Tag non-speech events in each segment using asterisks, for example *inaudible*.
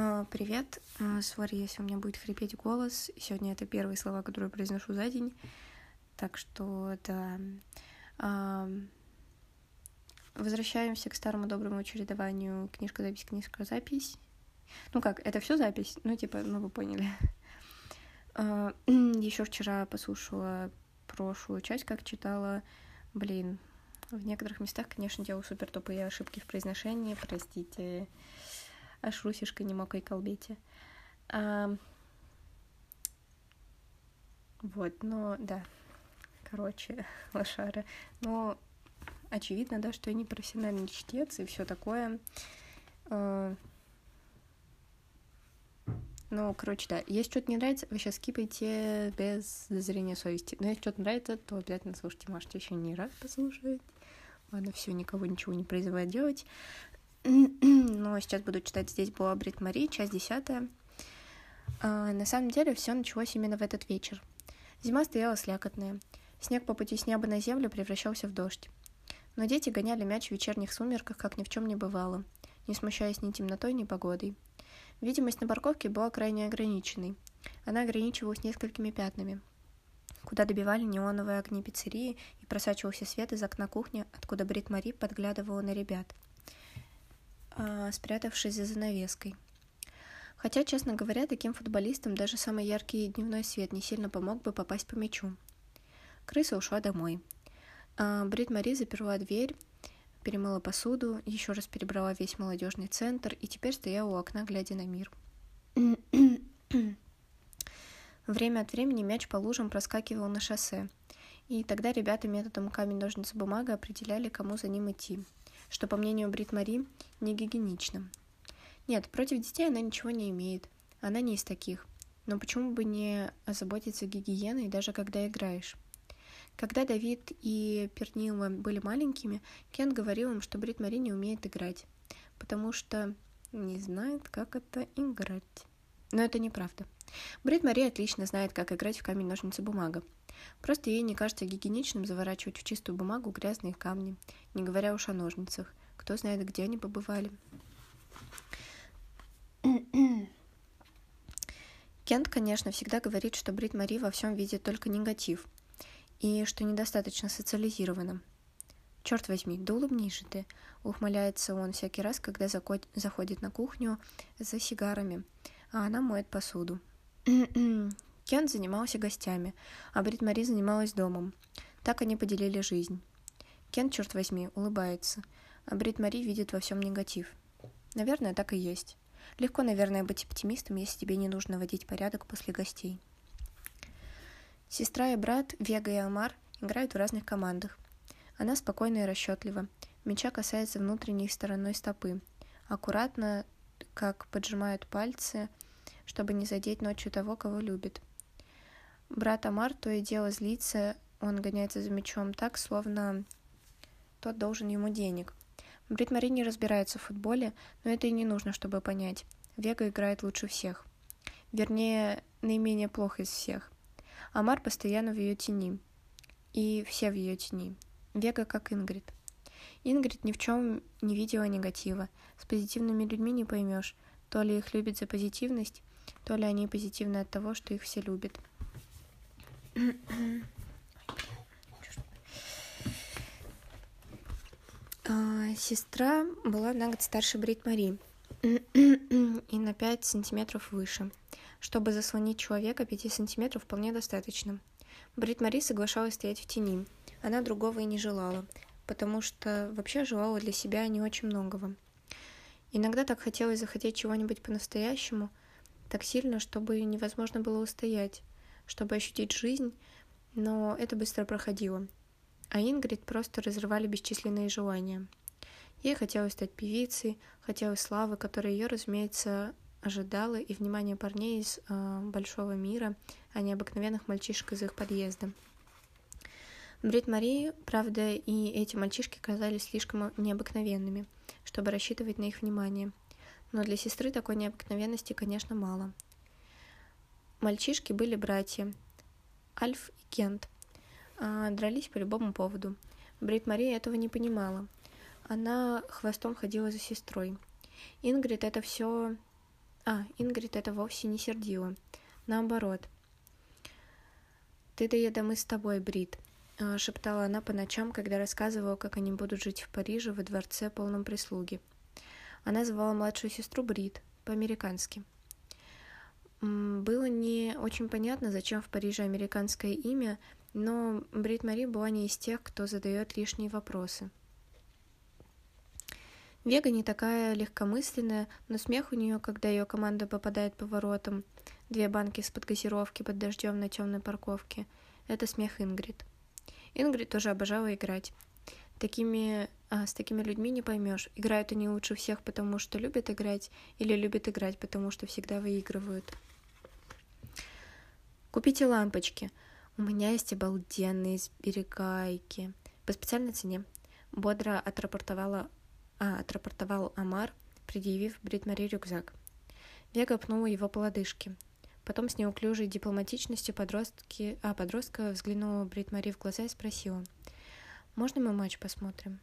А, Привет, А, сори, если у меня будет хрипеть голос. Сегодня это первые слова, которые произношу за день. Так что, да. А, Возвращаемся к старому доброму чередованию книжка-запись, книжка-запись. Ну как, это все запись? Ну, типа, ну вы поняли. *clears throat* Еще вчера послушала прошлую часть, как читала. Блин, в некоторых местах, конечно, делаю супер тупые ошибки в произношении, простите аж русишка не мокой колбете. А... Вот, но да, короче, *laughs* лошара. Но очевидно, да, что я не профессиональный чтец и все такое. А... Ну, короче, да, если что-то не нравится, вы сейчас скипайте без зрения совести. Но если что-то нравится, то обязательно слушайте. Можете еще не раз послушать. Ладно, все, никого ничего не призывает делать. *clears throat* Но сейчас буду читать здесь была Брит Мари, часть десятая. А, на самом деле все началось именно в этот вечер. Зима стояла слякотная. Снег по пути с неба на землю превращался в дождь. Но дети гоняли мяч в вечерних сумерках, как ни в чем не бывало, не смущаясь ни темнотой, ни погодой. Видимость на парковке была крайне ограниченной. Она ограничивалась несколькими пятнами, куда добивали неоновые огни пиццерии и просачивался свет из окна кухни, откуда Брит Мари подглядывала на ребят – спрятавшись за занавеской. Хотя, честно говоря, таким футболистам даже самый яркий дневной свет не сильно помог бы попасть по мячу. Крыса ушла домой. А, Брит Мари заперла дверь, перемыла посуду, еще раз перебрала весь молодежный центр и теперь стояла у окна, глядя на мир. *clears throat* Время от времени мяч по лужам проскакивал на шоссе, и тогда ребята методом камень-ножницы-бумага определяли, кому за ним идти – что, по мнению Брит Мари, не гигиенично. Нет, против детей она ничего не имеет. Она не из таких. Но почему бы не озаботиться гигиеной, даже когда играешь? Когда Давид и Пернила были маленькими, Кен говорил им, что Брит Мари не умеет играть, потому что не знает, как это играть. Но это неправда. Брит Мари отлично знает, как играть в камень-ножницы-бумага. Просто ей не кажется гигиеничным заворачивать в чистую бумагу грязные камни, не говоря уж о ножницах. Кто знает, где они побывали. Кент, конечно, всегда говорит, что Брит Мари во всем видит только негатив и что недостаточно социализирована. Черт возьми, да улыбнись же ты, ухмыляется он всякий раз, когда заходит на кухню за сигарами, а она моет посуду. Кен занимался гостями, а Брит Мари занималась домом. Так они поделили жизнь. Кен, черт возьми, улыбается, а Брит Мари видит во всем негатив. Наверное, так и есть. Легко, наверное, быть оптимистом, если тебе не нужно водить порядок после гостей. Сестра и брат, Вега и Амар, играют в разных командах. Она спокойна и расчетлива. Мяча касается внутренней стороной стопы. Аккуратно, как поджимают пальцы, чтобы не задеть ночью того, кого любит. Брат Амар то и дело злится, он гоняется за мячом так, словно тот должен ему денег. Брит Мари не разбирается в футболе, но это и не нужно, чтобы понять. Вега играет лучше всех. Вернее, наименее плохо из всех. Амар постоянно в ее тени. И все в ее тени. Вега как Ингрид. Ингрид ни в чем не видела негатива. С позитивными людьми не поймешь, то ли их любят за позитивность, то ли они позитивны от того, что их все любят. А, сестра была на год старше Брит Мари и на 5 сантиметров выше. Чтобы заслонить человека, 5 сантиметров вполне достаточно. Брит Мари соглашалась стоять в тени. Она другого и не желала, потому что вообще желала для себя не очень многого. Иногда так хотелось захотеть чего-нибудь по-настоящему, так сильно, чтобы невозможно было устоять, чтобы ощутить жизнь, но это быстро проходило. А Ингрид просто разрывали бесчисленные желания. Ей хотелось стать певицей, хотелось славы, которая ее, разумеется, ожидала, и внимание парней из э, большого мира, а не обыкновенных мальчишек из их подъезда. Брит Мари, правда, и эти мальчишки казались слишком необыкновенными, чтобы рассчитывать на их внимание. Но для сестры такой необыкновенности, конечно, мало. Мальчишки были братья, Альф и Кент. А, дрались по любому поводу. Брит Мария этого не понимала. Она хвостом ходила за сестрой. Ингрид это все А, Ингрид это вовсе не сердила. Наоборот. «Ты да я да мы с тобой, Брит», — шептала она по ночам, когда рассказывала, как они будут жить в Париже во дворце полном прислуги. Она звала младшую сестру Брит, по-американски. Было не очень понятно, зачем в Париже американское имя, но Брит Мари была не из тех, кто задает лишние вопросы. Вега не такая легкомысленная, но смех у нее, когда ее команда попадает по воротам, две банки с подгазировки под дождем на темной парковке, это смех Ингрид. Ингрид тоже обожала играть. Такими, а, с такими людьми не поймешь, играют они лучше всех, потому что любят играть, или любят играть, потому что всегда выигрывают. Купите лампочки. У меня есть обалденные сберегайки. По специальной цене. Бодро отрапортовала, а, отрапортовал Амар, предъявив Бритмари рюкзак. Вега пнула его по лодыжке. Потом с неуклюжей дипломатичностью подростки, а, подростка взглянула Брит Мари в глаза и спросила. «Можно мы матч посмотрим?»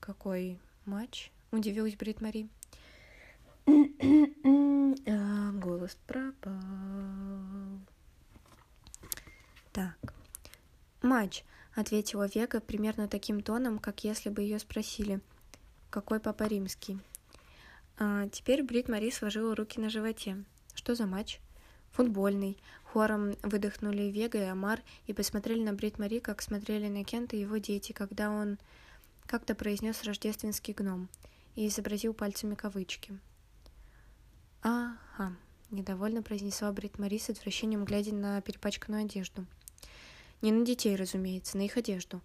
«Какой матч?» — удивилась Брит Мари. *clears throat* а, голос пропал. Так. «Матч», — ответила Вега примерно таким тоном, как если бы ее спросили, «Какой папа римский?» а, Теперь Брит Мари сложила руки на животе. «Что за матч?» Футбольный. Хором выдохнули Вега и Амар и посмотрели на Брит Мари, как смотрели на Кента и его дети, когда он как-то произнес рождественский гном и изобразил пальцами кавычки. «Ага», — недовольно произнесла Брит Мари с отвращением, глядя на перепачканную одежду. Не на детей, разумеется, на их одежду.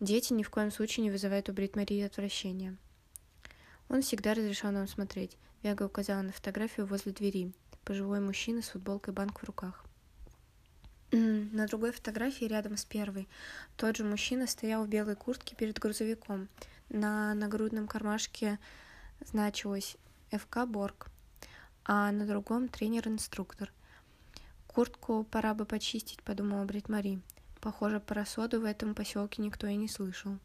Дети ни в коем случае не вызывают у Брит Марии отвращения. Он всегда разрешал нам смотреть. Вега указала на фотографию возле двери пожилой мужчина с футболкой банк в руках. *clears throat* На другой фотографии рядом с первой тот же мужчина стоял в белой куртке перед грузовиком. На нагрудном кармашке значилось ФК Борг, а на другом тренер-инструктор. Куртку пора бы почистить, подумала Брит Мари. Похоже, про соду в этом поселке никто и не слышал.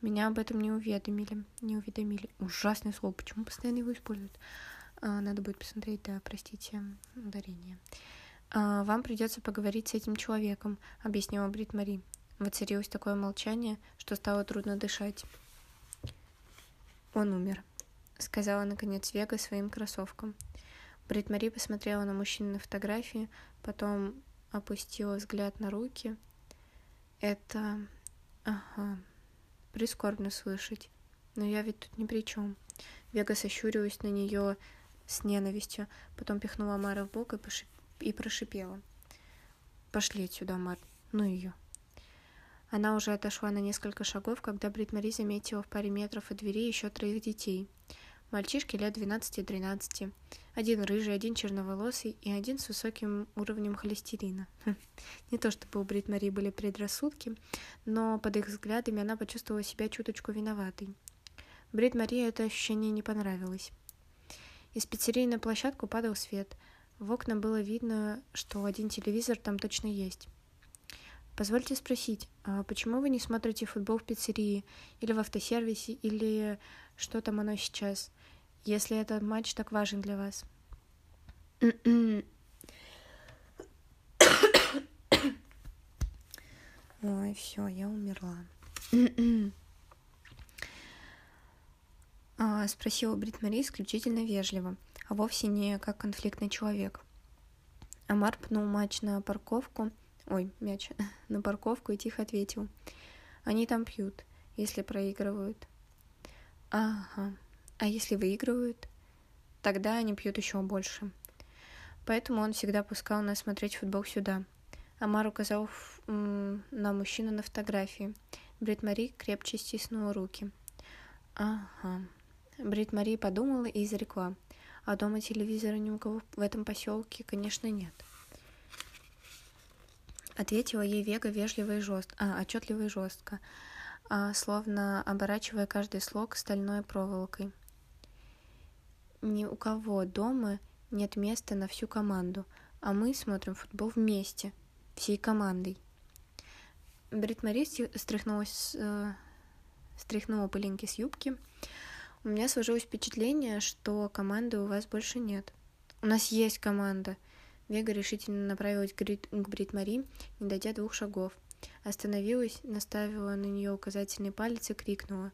Меня об этом не уведомили. Не уведомили. Ужасное слово. Почему постоянно его используют? А, надо будет посмотреть, да, простите, ударение. А, вам придется поговорить с этим человеком, объяснила Брит Мари. Воцарилось такое молчание, что стало трудно дышать. Он умер, сказала наконец Вега своим кроссовкам. Брит Мари посмотрела на мужчину на фотографии, потом опустила взгляд на руки. Это... Ага, прискорбно слышать. Но я ведь тут ни при чем. Вега сощурилась на нее с ненавистью, потом пихнула Мара в бок и, пошип... и прошипела. «Пошли отсюда, Мар, ну ее». Она уже отошла на несколько шагов, когда Брит Мари заметила в паре метров от двери еще троих детей. Мальчишки лет 12-13. Один рыжий, один черноволосый и один с высоким уровнем холестерина. Хм. Не то чтобы у Брит Мари были предрассудки, но под их взглядами она почувствовала себя чуточку виноватой. Брит Мари это ощущение не понравилось. Из пиццерии на площадку падал свет. В окна было видно, что один телевизор там точно есть. Позвольте спросить, а почему вы не смотрите футбол в пиццерии или в автосервисе, или что там оно сейчас, если этот матч так важен для вас? Ой, все, я умерла. а, спросила Брит Мари исключительно вежливо, а вовсе не как конфликтный человек. Амар пнул мяч на парковку, ой, мяч, *laughs* на парковку и тихо ответил. Они там пьют, если проигрывают. Ага, а если выигрывают? Тогда они пьют еще больше. Поэтому он всегда пускал нас смотреть футбол сюда. Амар указал на мужчину на фотографии. Брит Мари крепче стиснула руки. Ага. Брит Мари подумала и изрекла. А дома телевизора ни у кого в этом поселке, конечно, нет. Ответила ей Вега вежливо и жестко, а, отчетливо и жестко, а, словно оборачивая каждый слог стальной проволокой. Ни у кого дома нет места на всю команду, а мы смотрим футбол вместе, всей командой. Брит Мари стряхнула, э, стряхнула пылинки с юбки, У меня сложилось впечатление, что команды у вас больше нет. У нас есть команда. Вега решительно направилась к Брит Мари, не дойдя двух шагов. Остановилась, наставила на нее указательный палец и крикнула.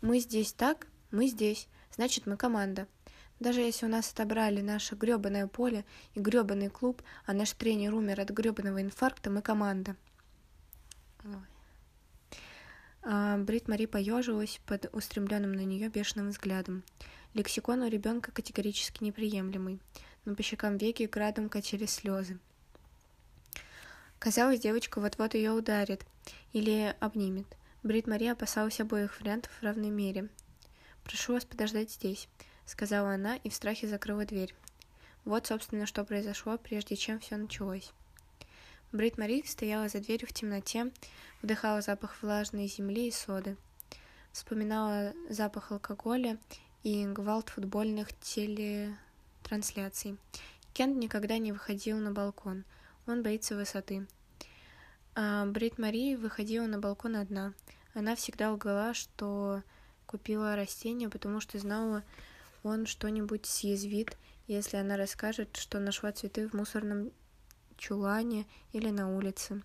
«Мы здесь так? Мы здесь. Значит, мы команда. Даже если у нас отобрали наше грёбаное поле и грёбаный клуб, а наш тренер умер от грёбаного инфаркта, мы команда». А, Брит Мари поежилась под устремленным на нее бешеным взглядом. Лексикон у ребенка категорически неприемлемый, но по щекам веки градом качались слезы. Казалось, девочка вот-вот ее ударит или обнимет. Брит Мари опасалась обоих вариантов в равной мере. «Прошу вас подождать здесь», — сказала она и в страхе закрыла дверь. Вот, собственно, что произошло, прежде чем все началось. Брит Мари стояла за дверью в темноте, вдыхала запах влажной земли и соды, вспоминала запах алкоголя и гвалт футбольных телетрансляций. Кент никогда не выходил на балкон, он боится высоты. А Брит Мари выходила на балкон одна. Она всегда лгала, что купила растение, потому что знала, он что-нибудь съязвит, если она расскажет, что нашла цветы в мусорном чулане или на улице,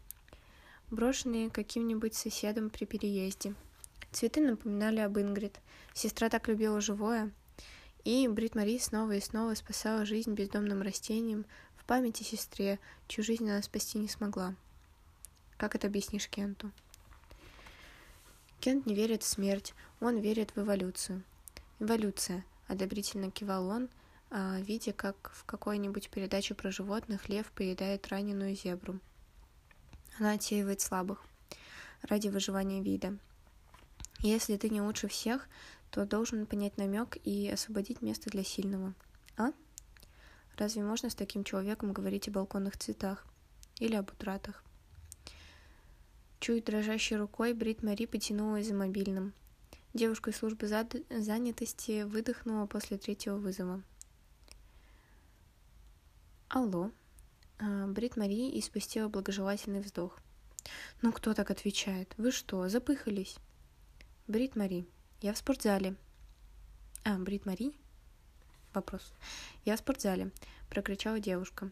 брошенные каким-нибудь соседом при переезде. Цветы напоминали об Ингрид. Сестра так любила живое. И Брит Мари снова и снова спасала жизнь бездомным растениям в памяти сестре, чью жизнь она спасти не смогла. Как это объяснишь Кенту? Кент не верит в смерть, он верит в эволюцию. Эволюция, одобрительно кивал он, а, видя, как в какой-нибудь передаче про животных лев поедает раненую зебру. Она отсеивает слабых ради выживания вида. Если ты не лучше всех, то должен понять намек и освободить место для сильного. А? Разве можно с таким человеком говорить о балконных цветах? Или об утратах? Чуть дрожащей рукой Брит Мари потянулась за мобильным. Девушка из службы занятости выдохнула после третьего вызова. Алло. А, Брит Мари испустила благожелательный вздох. Ну кто так отвечает? Вы что, запыхались? Брит Мари, я в спортзале. А, Брит Мари? Вопрос. Я в спортзале, прокричала девушка.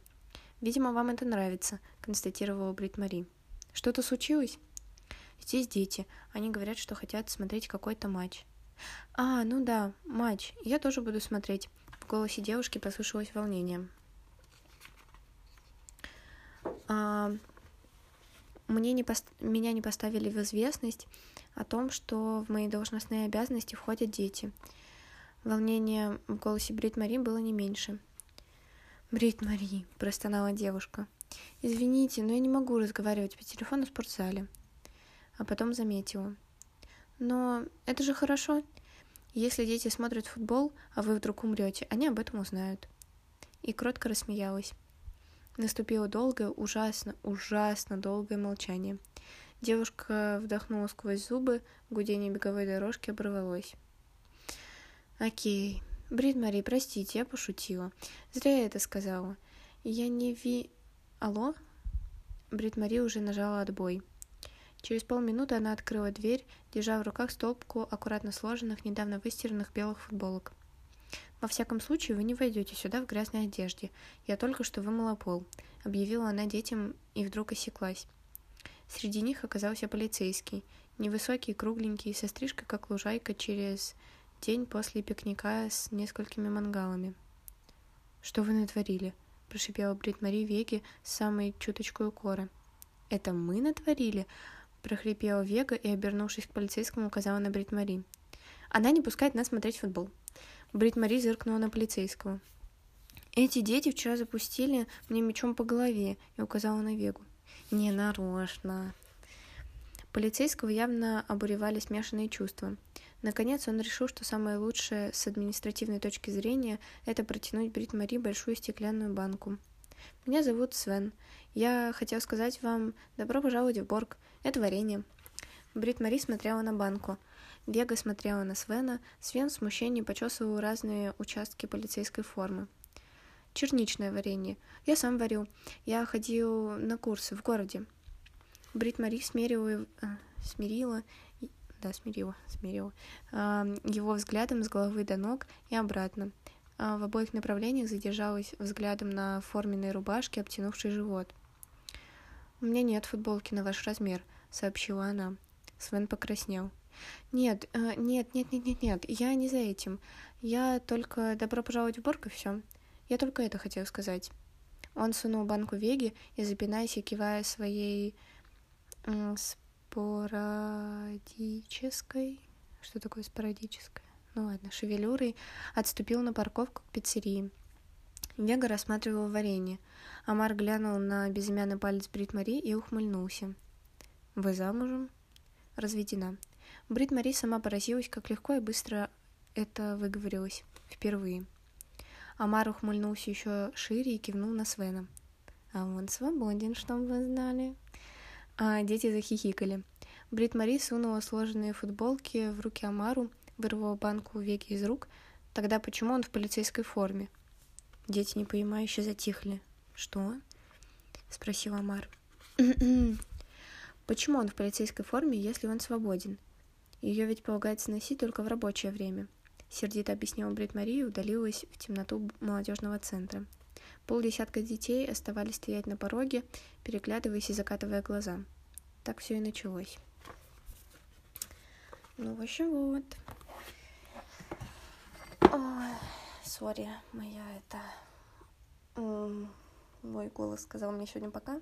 Видимо, вам это нравится, констатировала Брит Мари. Что-то случилось? Здесь дети. Они говорят, что хотят смотреть какой-то матч. А, ну да, матч. Я тоже буду смотреть. В голосе девушки послышалось волнение. А, мне не пост... меня не поставили в известность о том, что в мои должностные обязанности входят дети. Волнение в голосе Брит Мари было не меньше. Брит Мари, простонала девушка. Извините, но я не могу разговаривать по телефону в спортзале. А потом заметила. Но это же хорошо. Если дети смотрят футбол, а вы вдруг умрете, они об этом узнают. И кротко рассмеялась. Наступило долгое, ужасно, ужасно долгое молчание. Девушка вдохнула сквозь зубы, гудение беговой дорожки оборвалось. «Окей. Брит Мари, простите, я пошутила. Зря я это сказала. Я не ви...» «Алло?» Брит Мари уже нажала отбой. Через полминуты она открыла дверь, держа в руках стопку аккуратно сложенных, недавно выстиранных белых футболок. «Во всяком случае, вы не войдете сюда в грязной одежде. Я только что вымыла пол», — объявила она детям и вдруг осеклась. Среди них оказался полицейский, невысокий, кругленький, со стрижкой, как лужайка, через день после пикника с несколькими мангалами. «Что вы натворили?» — прошипела Брит Мари Веги с самой чуточкой укора. «Это мы натворили?» — прохрипела Вега и, обернувшись к полицейскому, указала на Брит Мари. «Она не пускает нас смотреть футбол». Брит Мари зыркнула на полицейского. «Эти дети вчера запустили мне мечом по голове», и указала на Вегу. «Не нарочно». Полицейского явно обуревали смешанные чувства. Наконец он решил, что самое лучшее с административной точки зрения – это протянуть Брит Мари большую стеклянную банку. «Меня зовут Свен. Я хотел сказать вам добро пожаловать в Борг. Это варенье». Брит Мари смотрела на банку – Вега смотрела на Свена, Свен в смущении почесывал разные участки полицейской формы. Черничное варенье. Я сам варю. Я ходил на курсы в городе. Брит Мари смерила, э, смирила да, смирила, смирила, его взглядом с головы до ног и обратно. А в обоих направлениях задержалась взглядом на форменной рубашке, обтянувшей живот. «У меня нет футболки на ваш размер», — сообщила она. Свен покраснел. «Нет, э, нет, нет, нет, нет, нет, я не за этим. Я только добро пожаловать в Борг и все. Я только это хотел сказать». Он сунул банку Веги и, запинаясь и кивая своей спорадической... Что такое спорадическое? Ну ладно, шевелюрой, отступил на парковку к пиццерии. Вега рассматривал варенье. Амар глянул на безымянный палец Брит Мари и ухмыльнулся. «Вы замужем?» «Разведена». Брит Мари сама поразилась, как легко и быстро это выговорилось. Впервые. Амар ухмыльнулся еще шире и кивнул на Свена. «А он свободен, чтобы вы знали». А дети захихикали. Брит Мари сунула сложенные футболки в руки Амару, вырвала банку веки из рук. Тогда почему он в полицейской форме? Дети непонимающе затихли. «Что?» — спросил Амар. «Почему он в полицейской форме, если он свободен? Ее ведь полагается носить только в рабочее время». Сердито объяснила Брит Мария и удалилась в темноту молодежного центра. Полдесятка детей оставались стоять на пороге, переглядываясь и закатывая глаза. Так все и началось. Ну, в общем, вот. Ой, сори, моя это... Мой голос сказал мне сегодня пока.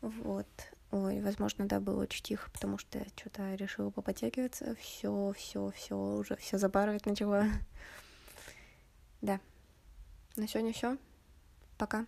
Вот. Ой, возможно, да, было очень тихо, потому что я что-то решила попотягиваться. Все, все, все, уже все забарывать начала. *laughs* Да. На сегодня все. Пока.